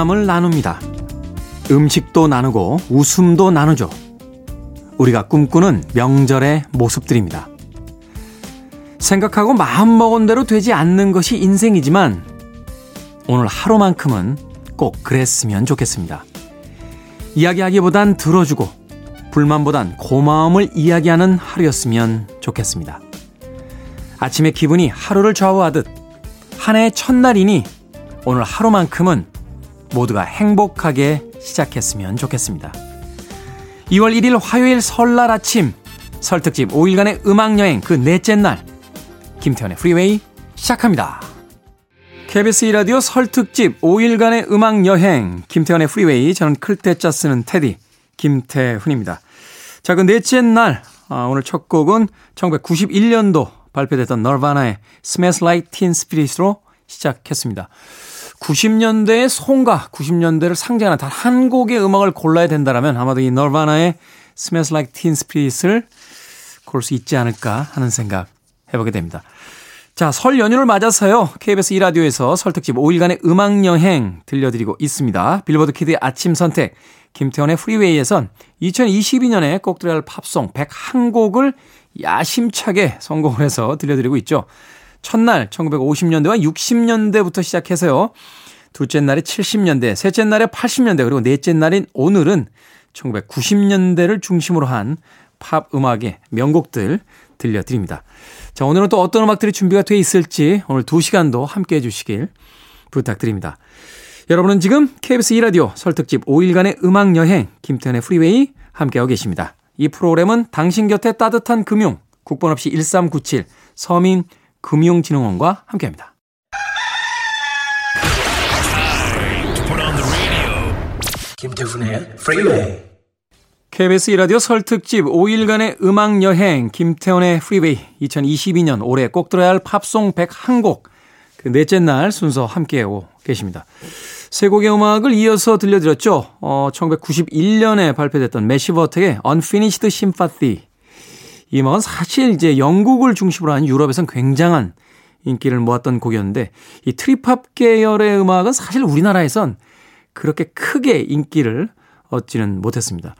덕담을 나눕니다. 음식도 나누고 웃음도 나누죠. 우리가 꿈꾸는 명절의 모습들입니다. 생각하고 마음먹은 대로 되지 않는 것이 인생이지만 오늘 하루만큼은 꼭 그랬으면 좋겠습니다. 이야기하기보단 들어주고 불만보단 고마움을 이야기하는 하루였으면 좋겠습니다. 아침에 기분이 하루를 좌우하듯 한 해의 첫날이니 오늘 하루만큼은 모두가 행복하게 시작했으면 좋겠습니다. 2월 1일 화요일 설날 아침 설특집 5일간의 음악여행 그 넷째 날 김태훈의 프리웨이 시작합니다. KBS 2라디오 설특집 5일간의 음악여행 김태훈의 프리웨이 저는 클 태 자 쓰는 태디 김태훈입니다. 자, 그 넷째 날 아, 오늘 첫 곡은 1991년도 발표됐던 너바나의 Smells Like Teen Spirit으로 시작했습니다. 90년대의 송가, 90년대를 상징하는 단 한 곡의 음악을 골라야 된다면 아마도 이 너바나의 Smells Like Teen Spirit을 고를 수 있지 않을까 하는 생각 해보게 됩니다. 자, 설 연휴를 맞아서요. KBS 2라디오에서 설 특집 5일간의 음악 여행 들려드리고 있습니다. 빌보드 키드의 아침 선택, 김태훈의 프리웨이에선 2022년에 꼭 들어야 할 팝송 101곡을 야심차게 성공을 해서 들려드리고 있죠. 첫날 1950년대와 60년대부터 시작해서요. 둘째 날이 70년대, 셋째 날에 80년대, 그리고 넷째 날인 오늘은 1990년대를 중심으로 한 팝 음악의 명곡들 들려드립니다. 자, 오늘은 또 어떤 음악들이 준비가 돼 있을지 오늘 2시간도 함께 해주시길 부탁드립니다. 여러분은 지금 KBS 2라디오 설특집 5일간의 음악여행 김태훈의 프리웨이 함께하고 계십니다. 이 프로그램은 당신 곁에 따뜻한 금융, 국번 없이 1397 서민 금융진흥원과 함께합니다. 김태훈의 프리웨이 KBS 이라디오 설 특집 5일간의 음악 여행 김태훈의 프리웨이 2022년 올해 꼭 들어야 할 팝송 101곡 그 넷째 날 순서 함께하고 계십니다. 세 곡의 음악을 이어서 들려드렸죠. 어, 1991년에 발표됐던 매시버텍의 Unfinished Sympathy 이 음악은 사실 이제 영국을 중심으로 한 유럽에선 굉장한 인기를 모았던 곡이었는데 이 트리팝 계열의 음악은 사실 우리나라에선 그렇게 크게 인기를 얻지는 못했습니다.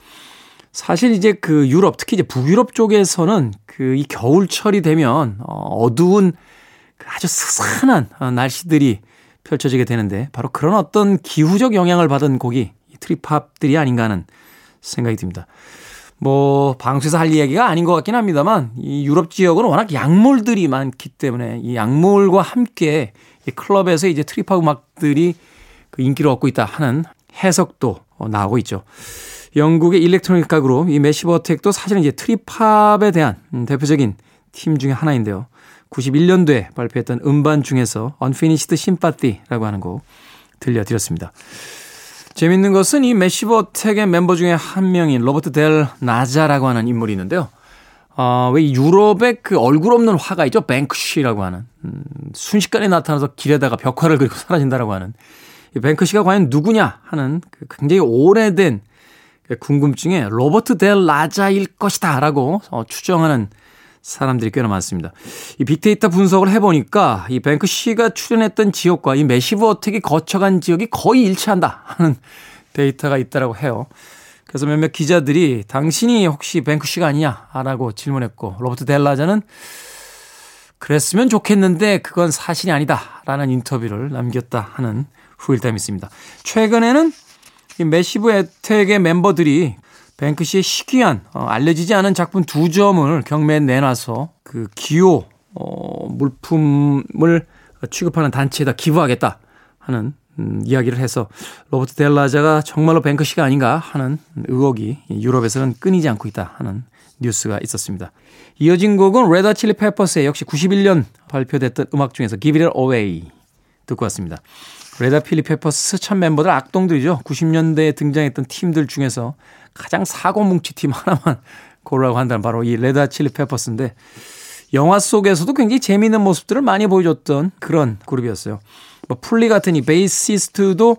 사실 이제 그 유럽, 특히 이제 북유럽 쪽에서는 그 이 겨울철이 되면 어, 어두운 그 아주 스산한 어, 날씨들이 펼쳐지게 되는데 바로 그런 어떤 기후적 영향을 받은 곡이 이 trip hop들이 아닌가 하는 생각이 듭니다. 뭐 방송에서 할 이야기가 아닌 것 같긴 합니다만 이 유럽 지역은 워낙 약물들이 많기 때문에 이 약물과 함께 이 클럽에서 이제 trip hop 음악들이 그 인기를 얻고 있다 하는 해석도 나오고 있죠. 영국의 electronic 가 그룹 이 매시브 어택도 사실은 이제 trip hop에 대한 대표적인 팀 중에 하나인데요. 91년도에 발표했던 음반 중에서 Unfinished Sympathy라고 하는 곡 들려드렸습니다. 재밌는 것은 이 매시버텍의 멤버 중에 한 명인 로버트 델 나자라고 하는 인물이 있는데요. 어, 왜 유럽의 그 얼굴 없는 화가 있죠? 뱅크쉬라고 하는. 음, 순식간에 나타나서 길에다가 벽화를 그리고 사라진다라고 하는. 이 뱅크쉬가 과연 누구냐 하는 그 굉장히 오래된 그 궁금증에 로버트 델 나자일 것이다 라고 어, 추정하는 사람들이 꽤나 많습니다. 이 빅데이터 분석을 해보니까 이 뱅크시가 출현했던 지역과 이 매시브 어택이 거쳐간 지역이 거의 일치한다 하는 데이터가 있다라고 해요. 그래서 몇몇 기자들이 당신이 혹시 뱅크시가 아니냐라고 질문했고 로버트 델 나자는 그랬으면 좋겠는데 그건 사실이 아니다라는 인터뷰를 남겼다 하는 후일담이 있습니다. 최근에는 이 매시브 어택의 멤버들이 뱅크시의 희귀한 어, 알려지지 않은 작품 두 점을 경매에 내놔서 그 구호 어, 물품을 취급하는 단체에다 기부하겠다 하는 음, 이야기를 해서 로버트 델 나자가 정말로 뱅크시가 아닌가 하는 의혹이 유럽에서는 끊이지 않고 있다 하는 뉴스가 있었습니다. 이어진 곡은 레드 핫 칠리 페퍼스의 역시 91년 발표됐던 음악 중에서 Give It Away 듣고 왔습니다. 레드 핫 칠리 페퍼스 첫 멤버들 악동들이죠. 90년대에 등장했던 팀들 중에서 가장 사고뭉치 팀 하나만 고르라고 한다면 바로 이 레드 핫 칠리 페퍼스인데 영화 속에서도 굉장히 재미있는 모습들을 많이 보여줬던 그런 그룹이었어요. 뭐 플리 같은 이 베이시스트도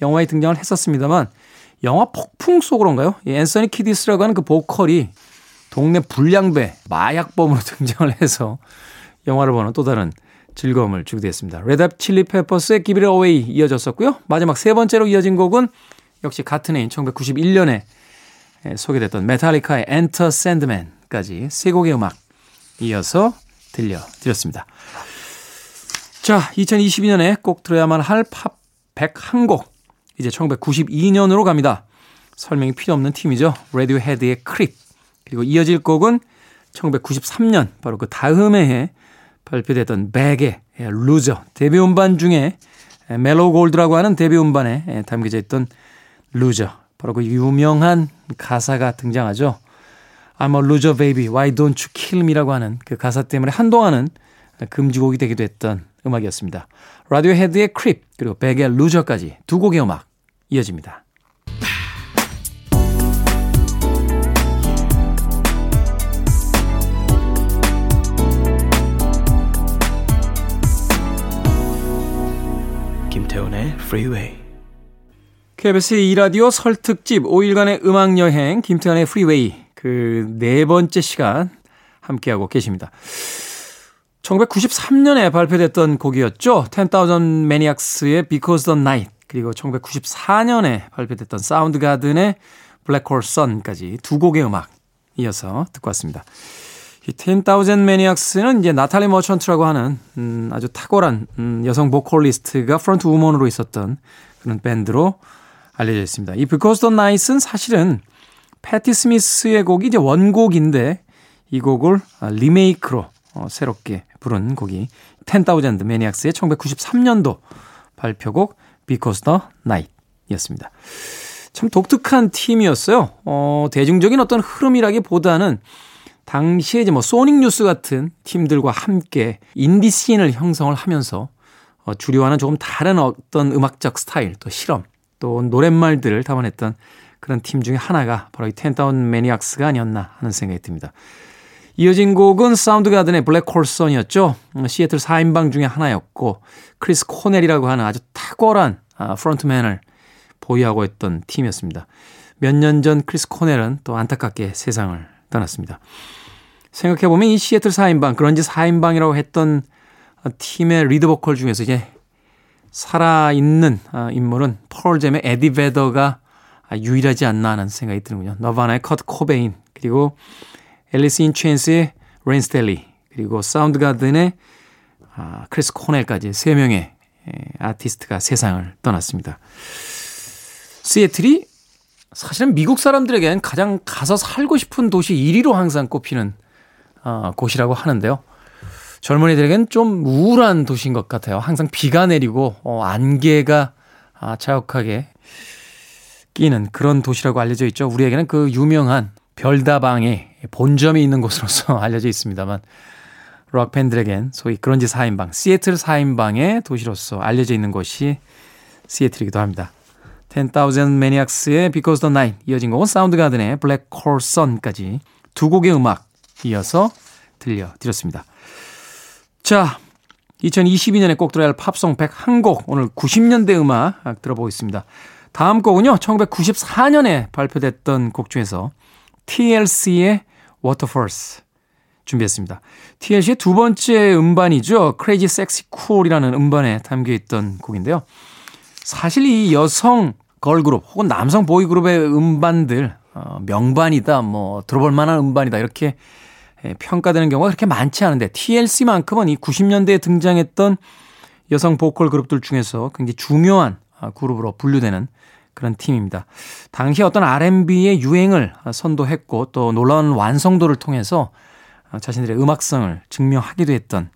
영화에 등장을 했었습니다만 영화 폭풍 속으로인가요? 이 앤서니 키디스라고 하는 그 보컬이 동네 불량배, 마약범으로 등장을 해서 영화를 보는 또 다른 즐거움을 주기도 했습니다. 레드 핫 칠리 페퍼스의 Give It Away 이어졌었고요. 마지막 세 번째로 이어진 곡은 역시 같은 해인 1991년에 소개됐던 메탈리카의 Enter Sandman까지 세 곡의 음악 이어서 들려드렸습니다. 자, 2022년에 꼭 들어야만 할 팝 101곡. 이제 1992년으로 갑니다. 설명이 필요 없는 팀이죠. 라디오헤드의 Creep. 그리고 이어질 곡은 1993년 바로 그 다음해 에 발표됐던 벡의 Loser 데뷔 음반 중에 Mellow Gold라고 하는 데뷔 음반에 담겨져 있던 Loser 바로 그 유명한 가사가 등장하죠. I'm a loser baby, why don't you kill me라고 하는 그 가사 때문에 한동안은 금지곡이 되기도 했던 음악이었습니다. 라디오 헤드의 Creep 그리고 벡의 Loser까지 두 곡의 음악 이어집니다. Freeway. KBS 2라디오 설 특집 5일간의 음악 여행 김태훈의 Freeway 그네 번째 시간 함께하고 계십니다. 1993년에 발표됐던 곡이었죠. 10,000 Maniacs의 Because the Night 그리고 1994년에 발표됐던 사운드가든의 Black Hole Sun까지 두 곡의 음악 이어서 듣고 왔습니다. 이 10,000 Maniacs는 이제 나탈리 머천트라고 하는 음, 아주 탁월한 음, 여성 보컬리스트가 front woman으로 있었던 그런 밴드로 알려져 있습니다. 이 Because the Night은 사실은 패티 스미스의 곡이 이제 원곡인데 이 곡을 아, 리메이크로 어, 새롭게 부른 곡이 10,000 Maniacs의 1993년도 발표곡 Because the Night 이었습니다. 참 독특한 팀이었어요. 어, 대중적인 어떤 흐름이라기보다는 당시에 이제 뭐 소닉 유스 같은 팀들과 함께 indie scene을 형성을 하면서 어, 주류와는 조금 다른 어떤 음악적 스타일, 또 실험, 또 노랫말들을 담아냈던 그런 팀 중에 하나가 바로 이 텐타운 매니악스가 아니었나 하는 생각이 듭니다. 이어진 곡은 사운드 가든의 Black Hole Sun이었죠. 시애틀 4인방 중에 하나였고 크리스 코넬이라고 하는 아주 탁월한 아, frontman을 보유하고 있던 팀이었습니다. 몇 년 전 크리스 코넬은 또 안타깝게 세상을 떠났습니다. 생각해보면 이 시애틀 4인방, 그런지 4인방이라고 했던 팀의 리드 보컬 중에서 이제 살아있는 아, 인물은 펄잼의 에디 베더가 유일하지 않나 하는 생각이 드는군요. 너바나의 커트 코베인, 그리고 앨리스 인 체인스의 레인 스테일리, 그리고 사운드 가든의 아, 크리스 코넬까지 3명의 아티스트가 세상을 떠났습니다. 시애틀이 사실은 미국 사람들에겐 가장 가서 살고 싶은 도시 1위로 항상 꼽히는 어, 곳이라고 하는데요. 젊은이들에겐 좀 우울한 도시인 것 같아요. 항상 비가 내리고 어, 안개가 아, 자욱하게 끼는 그런 도시라고 알려져 있죠. 우리에게는 그 유명한 별다방에 본점이 있는 곳으로서 알려져 있습니다만 록 팬들에겐 소위 그런지 4인방, 시애틀 4인방의 도시로서 알려져 있는 곳이 시애틀이기도 합니다. 10,000 Maniacs의 Because the Night 이어진 곡은 사운드가든의 Black Hole Sun까지 두 곡의 음악 이어서 들려드렸습니다. 자, 2022년에 꼭 들어야 할 팝송 101곡 오늘 90년대 음악 들어보겠습니다. 다음 곡은요. 1994년에 발표됐던 곡 중에서 TLC의 Waterfalls 준비했습니다. TLC의 두 번째 음반이죠. Crazy Sexy Cool이라는 음반에 담겨있던 곡인데요. 사실 이 여성 걸그룹 혹은 남성 보이그룹의 음반들 어, 명반이다 뭐 들어볼 만한 음반이다 이렇게 평가되는 경우가 그렇게 많지 않은데 TLC만큼은 이 90년대에 등장했던 여성 보컬 그룹들 중에서 굉장히 중요한 아, 그룹으로 분류되는 그런 팀입니다. 당시 어떤 R&B의 유행을 선도했고 또 놀라운 완성도를 통해서 자신들의 음악성을 증명하기도 했던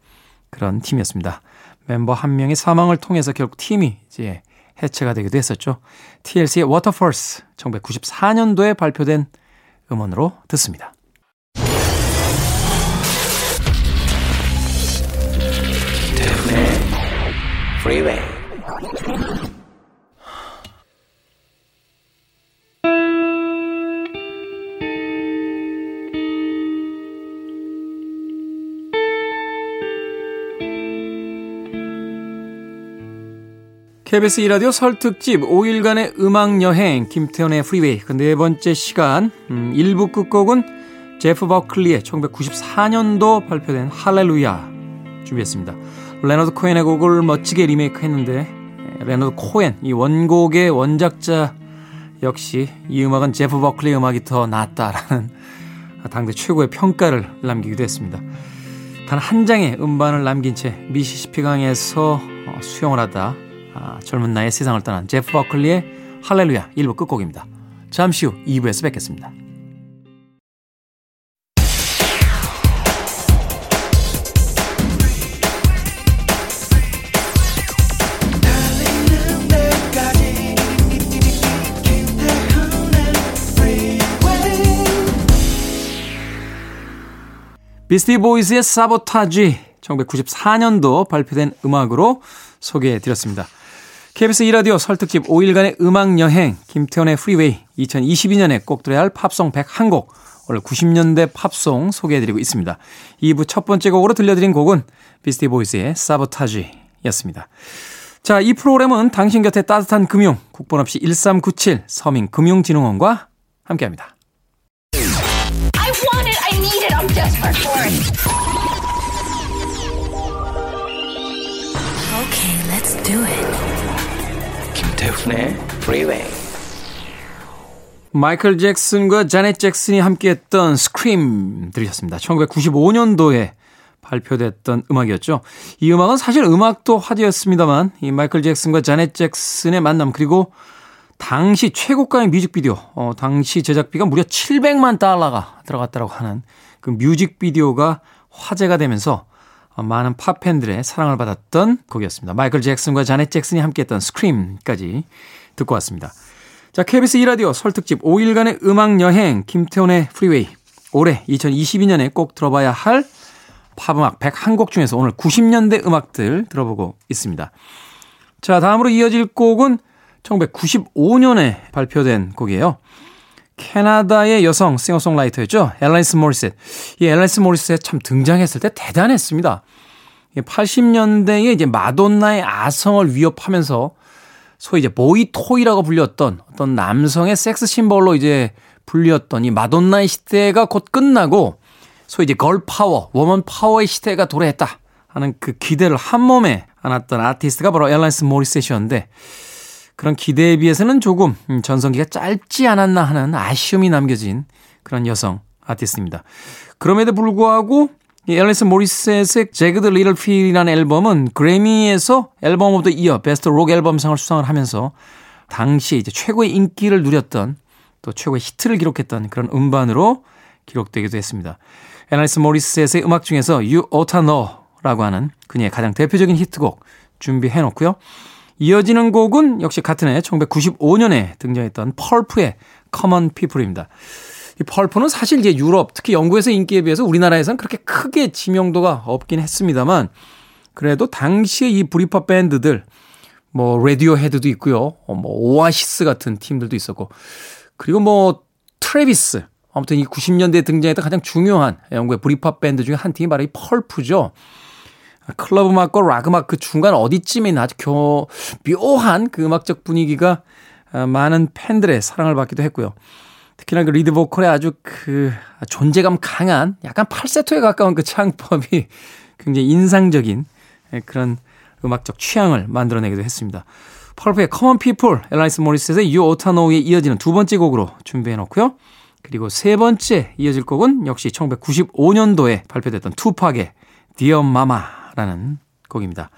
그런 팀이었습니다. 멤버 한 명의 사망을 통해서 결국 팀이 이제 해체가 되기도 했었죠. TLC의 Waterfalls 1994년도에 발표된 음원으로 듣습니다. KBS 2라디오 설 특집 5일간의 음악 여행 김태훈의 프리웨이 그 네 번째 시간 음, 1부 끝곡은 제프 버클리의 1994년도 발표된 할렐루야 준비했습니다. 레너드 코엔의 곡을 멋지게 리메이크했는데 레너드 코엔 이 원곡의 원작자 역시 이 음악은 제프 버클리 음악이 더 낫다라는 당대 최고의 평가를 남기기도 했습니다. 단 한 장의 음반을 남긴 채 미시시피 강에서 어, 수영을 하다 아, 젊은 나이에 세상을 떠난 제프 버클리의 할렐루야 1부 끝곡입니다. 잠시 후 2부에서 뵙겠습니다. 비스티 보이즈의 사보타지 1994년도 발표된 음악으로 소개해 드렸습니다. KBS 2라디오 설특집 5일간의 음악 여행 김태훈의 프리웨이 2022년에 꼭 들어야 할 팝송 101곡 오늘 90년대 팝송 소개해드리고 있습니다. 2부 첫 번째 곡으로 들려드린 곡은 비스티 보이스의 Sabotage였습니다. 자, 이 프로그램은 당신 곁에 따뜻한 금융 국번 없이 1397 서민금융진흥원과 함께합니다. I'm desperate for it. Okay, let's do it. 김태훈의 Freeway. 마이클 잭슨과 자넷 잭슨이 함께했던 스크림 들으셨습니다. 1995년도에 발표됐던 음악이었죠. 이 음악은 사실 음악도 화제였습니다만 이 마이클 잭슨과 자넷 잭슨의 만남 그리고 당시 최고가의 뮤직비디오, 어, 당시 제작비가 무려 700만 달러가 들어갔다고 하는 그 뮤직비디오가 화제가 되면서 많은 팝팬들의 사랑을 받았던 곡이었습니다. 마이클 잭슨과 자넷 잭슨이 함께했던 Scream까지 듣고 왔습니다. 자, KBS 2라디오 설특집 5일간의 음악 여행 김태훈의 프리웨이 올해 2022년에 꼭 들어봐야 할 팝음악 101곡 중에서 오늘 90년대 음악들 들어보고 있습니다. 자, 다음으로 이어질 곡은 1995년에 발표된 곡이에요. 캐나다의 여성 싱어송라이터였죠. 앨라니스 모리셋. 이 앨라니스 모리셋 참 등장했을 때 대단했습니다. 80년대에 이제 마돈나의 아성을 위협하면서 소위 이제 boy toy라고 불렸던 어떤 남성의 섹스 심벌로 이제 불렸던 이 마돈나의 시대가 곧 끝나고 소위 이제 girl power, woman power의 시대가 도래했다 하는 그 기대를 한 몸에 안았던 아티스트가 바로 앨라니스 모리셋이었는데 그런 기대에 비해서는 조금 음, 전성기가 짧지 않았나 하는 아쉬움이 남겨진 그런 여성 아티스트입니다. 그럼에도 불구하고 이 앨라니스 모리셋의 Jagged Little Pill이라는 앨범은 그래미에서 Album of the Year Best Rock Album상을 수상을 하면서 당시 이제 최고의 인기를 누렸던 또 최고의 히트를 기록했던 그런 음반으로 기록되기도 했습니다. 앨리스 모리셋의 음악 중에서 Oughta Know라고 하는 그녀의 가장 대표적인 히트곡 준비해 놓고요. 이어지는 곡은 역시 같은 해 1995년에 등장했던 펄프의 Common People입니다. 이 펄프는 사실 이제 유럽, 특히 영국에서 인기에 비해서 우리나라에서는 그렇게 크게 지명도가 없긴 했습니다만 그래도 당시에 이 브리팝 밴드들 뭐 라디오 헤드도 있고요. 어, 뭐 오아시스 같은 팀들도 있었고 그리고 뭐 트래비스 아무튼 이 90년대에 등장했던 가장 중요한 영국의 브리팝 밴드 중에 한 팀이 바로 이 펄프죠. 클럽 음악과 락 음악 그 중간 어디쯤에 있는 아주 교, 묘한 그 음악적 분위기가 어, 많은 팬들의 사랑을 받기도 했고요. 특히나 그 리드 보컬의 아주 그 존재감 강한 약간 팔세토에 가까운 그 창법이 굉장히 인상적인 예, 그런 음악적 취향을 만들어내기도 했습니다. 펄프의 Common People, 엘라이스 모리스의 You Oughta Know에 이어지는 두 번째 곡으로 준비해 놓고요. 그리고 세 번째 이어질 곡은 역시 1995년도에 발표됐던 투팍의 Dear Mama 라는 곡입니다.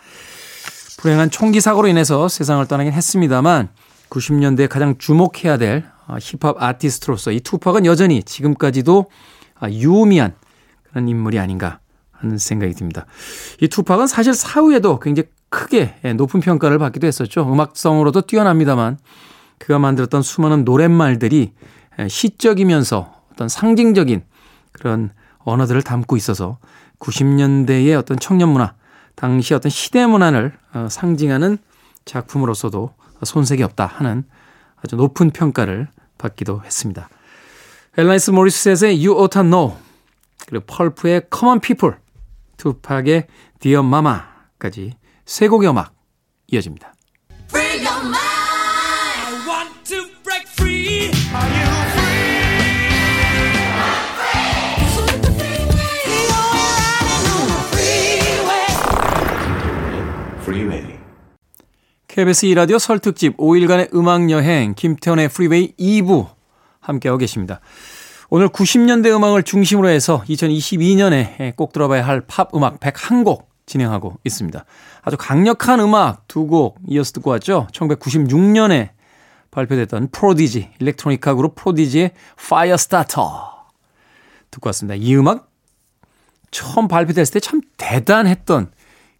불행한 총기 사고로 인해서 세상을 떠나긴 했습니다만 90년대에 가장 주목해야 될 어, 힙합 아티스트로서 이 투팍은 여전히 지금까지도 아, 유의미한 그런 인물이 아닌가 하는 생각이 듭니다. 이 투팍은 사실 사후에도 굉장히 크게 예, 높은 평가를 받기도 했었죠. 음악성으로도 뛰어납니다만 그가 만들었던 수많은 노랫말들이 예, 시적이면서 어떤 상징적인 그런 언어들을 담고 있어서 90년대의 어떤 청년 문화, 당시 어떤 시대 문화를 어, 상징하는 작품으로서도 손색이 없다 하는 아주 높은 평가를 받기도 했습니다. 엘라이스 모리스의 You Oughta Know 그리고 펄프의 Common People 투팍의 Dear Mama까지 세 곡의 음악 이어집니다. KBS 2라디오 설 특집 5일간의 음악여행 김태현의 프리웨이 2부 함께하고 계십니다. 오늘 90년대 음악을 중심으로 해서 2022년에 꼭 들어봐야 할 팝 음악 101곡 진행하고 있습니다. 아주 강력한 음악 두 곡 이어서 듣고 왔죠. 1996년에 발표됐던 프로디지, 일렉트로니카 그룹 프로디지의 Firestarter 듣고 왔습니다. 이 음악 처음 발표됐을 때 참 대단했던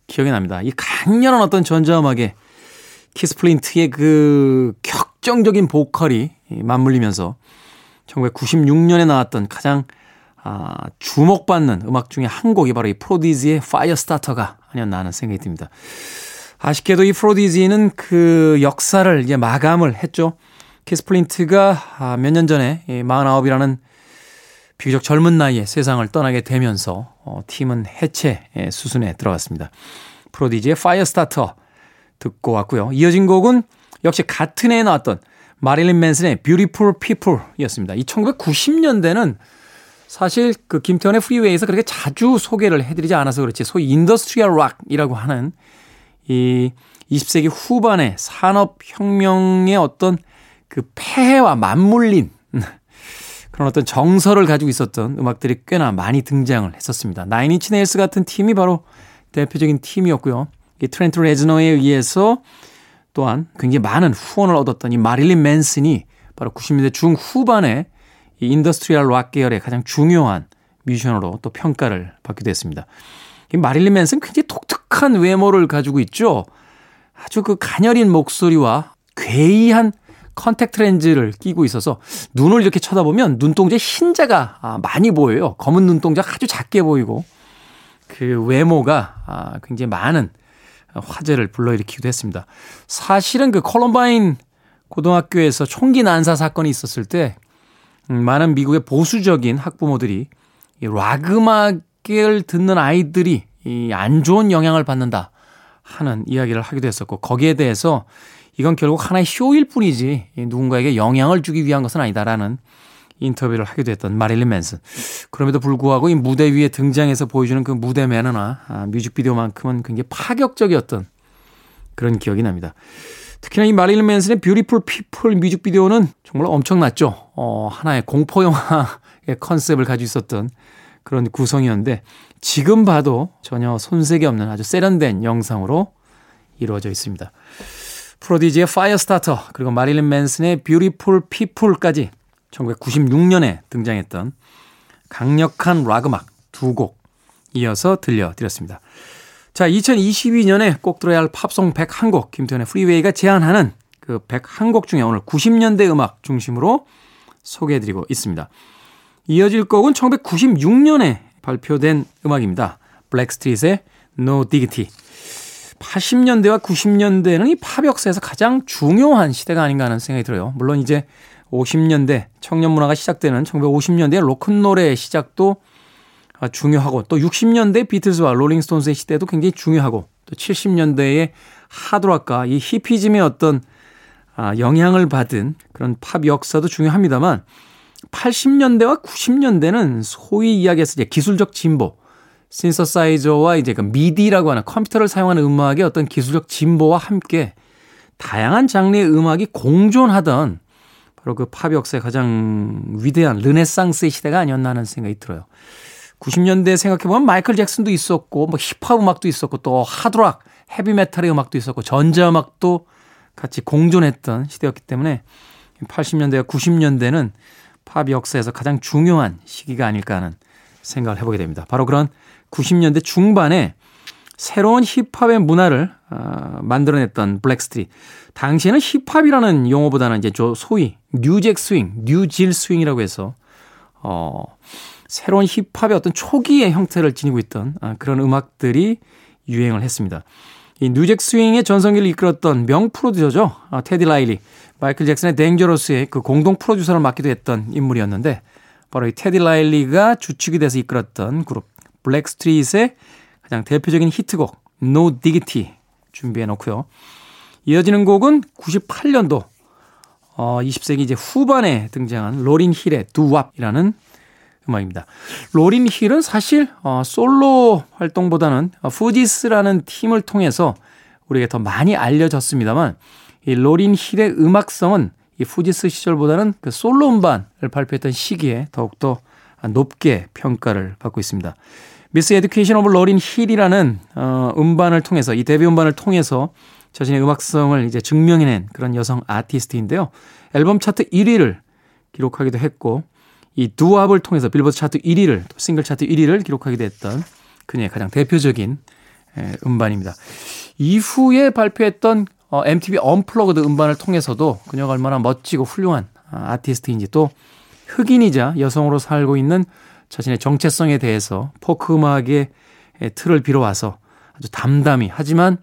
기억이 납니다. 이 강렬한 어떤 전자음악에 키스 플린트의 그 격정적인 보컬이 맞물리면서 1996년에 나왔던 가장 아, 주목받는 음악 중에 한 곡이 바로 이 프로디지의 파이어스타터가 아니었나 하는 생각이 듭니다. 아쉽게도 이 프로디지는 그 역사를 이제 마감을 했죠. 키스 플린트가 아, 몇년 전에 49이라는 비교적 젊은 나이에 세상을 떠나게 되면서 어, 팀은 해체 수순에 들어갔습니다. 프로디지의 Firestarter 듣고 왔고요. 이어진 곡은 역시 같은 해에 나왔던 마릴린 맨슨의 Beautiful People이었습니다. 이 1990년대는 사실 그 김태훈의 프리웨이에서 그렇게 자주 소개를 해드리지 않아서 그렇지 소위 industrial 락이라고 하는 이 20세기 후반의 산업혁명의 어떤 그 폐해와 맞물린 그런 어떤 정서를 가지고 있었던 음악들이 꽤나 많이 등장을 했었습니다. 나인 인치 네일스 같은 팀이 바로 대표적인 팀이었고요. 이 트렌트 레즈너에 의해서 또한 굉장히 많은 후원을 얻었던 이 마릴린 맨슨이 바로 90년대 중후반에 이 industrial 락 계열의 가장 중요한 뮤지션으로 또 평가를 받기도 했습니다. 이 마릴린 맨슨 굉장히 독특한 외모를 가지고 있죠. 아주 그 가녀린 목소리와 괴이한 컨택트 렌즈를 끼고 있어서 눈을 이렇게 쳐다보면 눈동자에 흰자가 아, 많이 보여요. 검은 눈동자가 아주 작게 보이고 그 외모가 아, 굉장히 많은 화제를 불러일으키기도 했습니다. 사실은 그 콜럼바인 고등학교에서 총기 난사 사건이 있었을 때 음, 많은 미국의 보수적인 학부모들이 이 락음악을 듣는 아이들이 이안 좋은 영향을 받는다 하는 이야기를 하기도 했었고 거기에 대해서 이건 결국 하나의 쇼일 뿐이지 누군가에게 영향을 주기 위한 것은 아니다라는 인터뷰를 하기도 했던 마릴린 맨슨. 그럼에도 불구하고 이 무대 위에 등장해서 보여주는 그 무대 매너나 아, 뮤직비디오만큼은 굉장히 파격적이었던 그런 기억이 납니다. 특히나 이 마릴린 맨슨의 Beautiful People 뮤직비디오는 정말 엄청났죠. 어, 하나의 공포 영화의 컨셉을 가지고 있었던 그런 구성이었는데 지금 봐도 전혀 손색이 없는 아주 세련된 영상으로 이루어져 있습니다. 프로디지의 Firestarter 그리고 마릴린 맨슨의 Beautiful People까지 1996년에 등장했던 강력한 락 음악 두 곡 이어서 들려드렸습니다. 자, 2022년에 꼭 들어야 할 팝송 101곡 김태현의 프리웨이가 제안하는 그 101곡 중에 오늘 90년대 음악 중심으로 소개해드리고 있습니다. 이어질 곡은 1996년에 발표된 음악입니다. 블랙스트릿의 No Diggity. 80년대와 90년대는 이 팝 역사에서 가장 중요한 시대가 아닌가 하는 생각이 들어요. 물론 이제 50년대 청년 문화가 시작되는 1950년대 로큰롤의 시작도 중요하고 또 60년대 비틀즈와 롤링스톤스의 시대도 굉장히 중요하고 또 70년대의 하드락과 이 히피즘의 어떤 아, 영향을 받은 그런 팝 역사도 중요합니다만 80년대와 90년대는 소위 이야기해서 이제 기술적 진보, 신서사이저와 이제 그 미디라고 하는 컴퓨터를 사용하는 음악의 어떤 기술적 진보와 함께 다양한 장르의 음악이 공존하던 바로 그 팝 역사의 가장 위대한 르네상스의 시대가 아니었나 하는 생각이 들어요. 90년대 생각해보면 마이클 잭슨도 있었고, 뭐 힙합 음악도 있었고, 또 하드락, 헤비메탈의 음악도 있었고, 전자음악도 같이 공존했던 시대였기 때문에 80년대와 90년대는 팝 역사에서 가장 중요한 시기가 아닐까 하는 생각을 해보게 됩니다. 바로 그런 90년대 중반에 새로운 힙합의 문화를 어, 만들어냈던 블랙스트릿. 당시에는 힙합이라는 용어보다는 이제 소위 new jack swing, new jill swing이라고 해서 어 새로운 힙합의 어떤 초기의 형태를 지니고 있던 아, 그런 음악들이 유행을 했습니다. 이 new jack swing의 전성기를 이끌었던 명 프로듀서죠. 아, 테디 라일리. 마이클 잭슨의 Dangerous의 그 공동 프로듀서를 맡기도 했던 인물이었는데 바로 이 테디 라일리가 주축이 돼서 이끌었던 그룹 블랙스트릿의 가장 대표적인 히트곡 No Diggity 준비해 놓고요. 이어지는 곡은 98년도 어 20세기 이제 후반에 등장한 로린 힐의 Doo Wop이라는 음악입니다. 로린 힐은 사실 어 솔로 활동보다는 어, 푸지스라는 팀을 통해서 우리에게 더 많이 알려졌습니다만 이 로린 힐의 음악성은 이 푸지스 시절보다는 그 솔로 음반을 발표했던 시기에 더욱더 높게 평가를 받고 있습니다. Miseducation of Lauryn Hill이라는 어, 음반을 통해서 이 데뷔 음반을 통해서 자신의 음악성을 이제 증명해낸 그런 여성 아티스트인데요. 앨범 차트 1위를 기록하기도 했고 이 Doo Wop을 통해서 빌보드 차트 1위를 또 싱글 차트 1위를 기록하기도 했던 그녀의 가장 대표적인 음반입니다. 이후에 발표했던 어, MTV Unplugged 음반을 통해서도 그녀가 얼마나 멋지고 훌륭한 아, 아티스트인지 또 흑인이자 여성으로 살고 있는 자신의 정체성에 대해서 포크 음악의 틀을 빌어와서 아주 담담히 하지만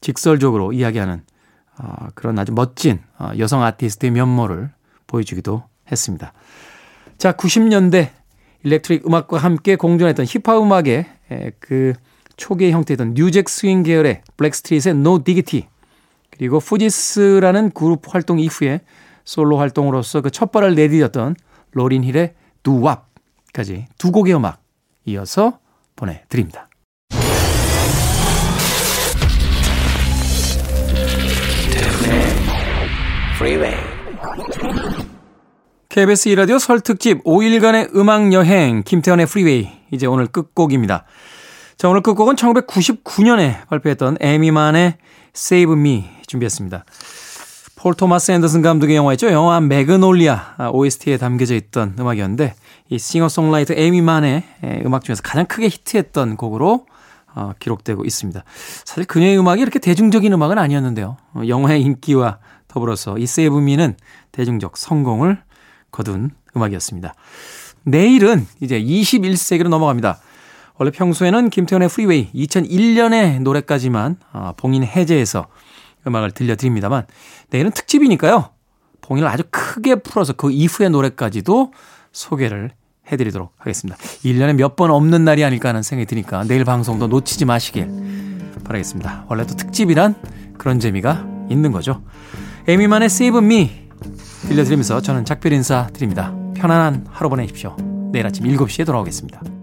직설적으로 이야기하는 어, 그런 아주 멋진 어, 여성 아티스트의 면모를 보여주기도 했습니다. 자, 90년대 electric 음악과 함께 공존했던 힙합 음악의 그 초기의 형태였던 new jack swing 계열의 블랙스트리트의 No Diggity 그리고 Fugees라는 그룹 활동 이후에 솔로 활동으로서 그 첫 발을 내디뎠던 로린 힐의 Do 까지 두 곡의 음악 이어서 보내드립니다. KBS 2라디오 설 특집 5일간의 음악 여행 김태훈의 프리웨이 이제 오늘 끝곡입니다. 자 오늘 끝곡은 1999년에 발표했던 에이미 만의 Save Me 준비했습니다. 폴 토마스 앤더슨 감독의 영화였죠. 영화 매그놀리아 OST에 담겨져 있던 음악이었는데 이 싱어송라이터 에미만의 음악 중에서 가장 크게 히트했던 곡으로 어, 기록되고 있습니다. 사실 그녀의 음악이 이렇게 대중적인 음악은 아니었는데요. 어, 영화의 인기와 더불어서 이 세이브미는 대중적 성공을 거둔 음악이었습니다. 내일은 이제 21세기로 넘어갑니다. 원래 평소에는 김태훈의 프리웨이 2001년의 노래까지만 어, 봉인 해제해서 음악을 들려드립니다만 내일은 특집이니까요. 봉인을 아주 크게 풀어서 그 이후의 노래까지도 소개를 해드리도록 하겠습니다. 1년에 몇 번 없는 날이 아닐까 하는 생각이 드니까 내일 방송도 놓치지 마시길 바라겠습니다. 원래 또 특집이란 그런 재미가 있는 거죠. 에이미 만의 Save Me 들려드리면서 저는 작별 인사 드립니다. 편안한 하루 보내십시오. 내일 아침 7시에 돌아오겠습니다.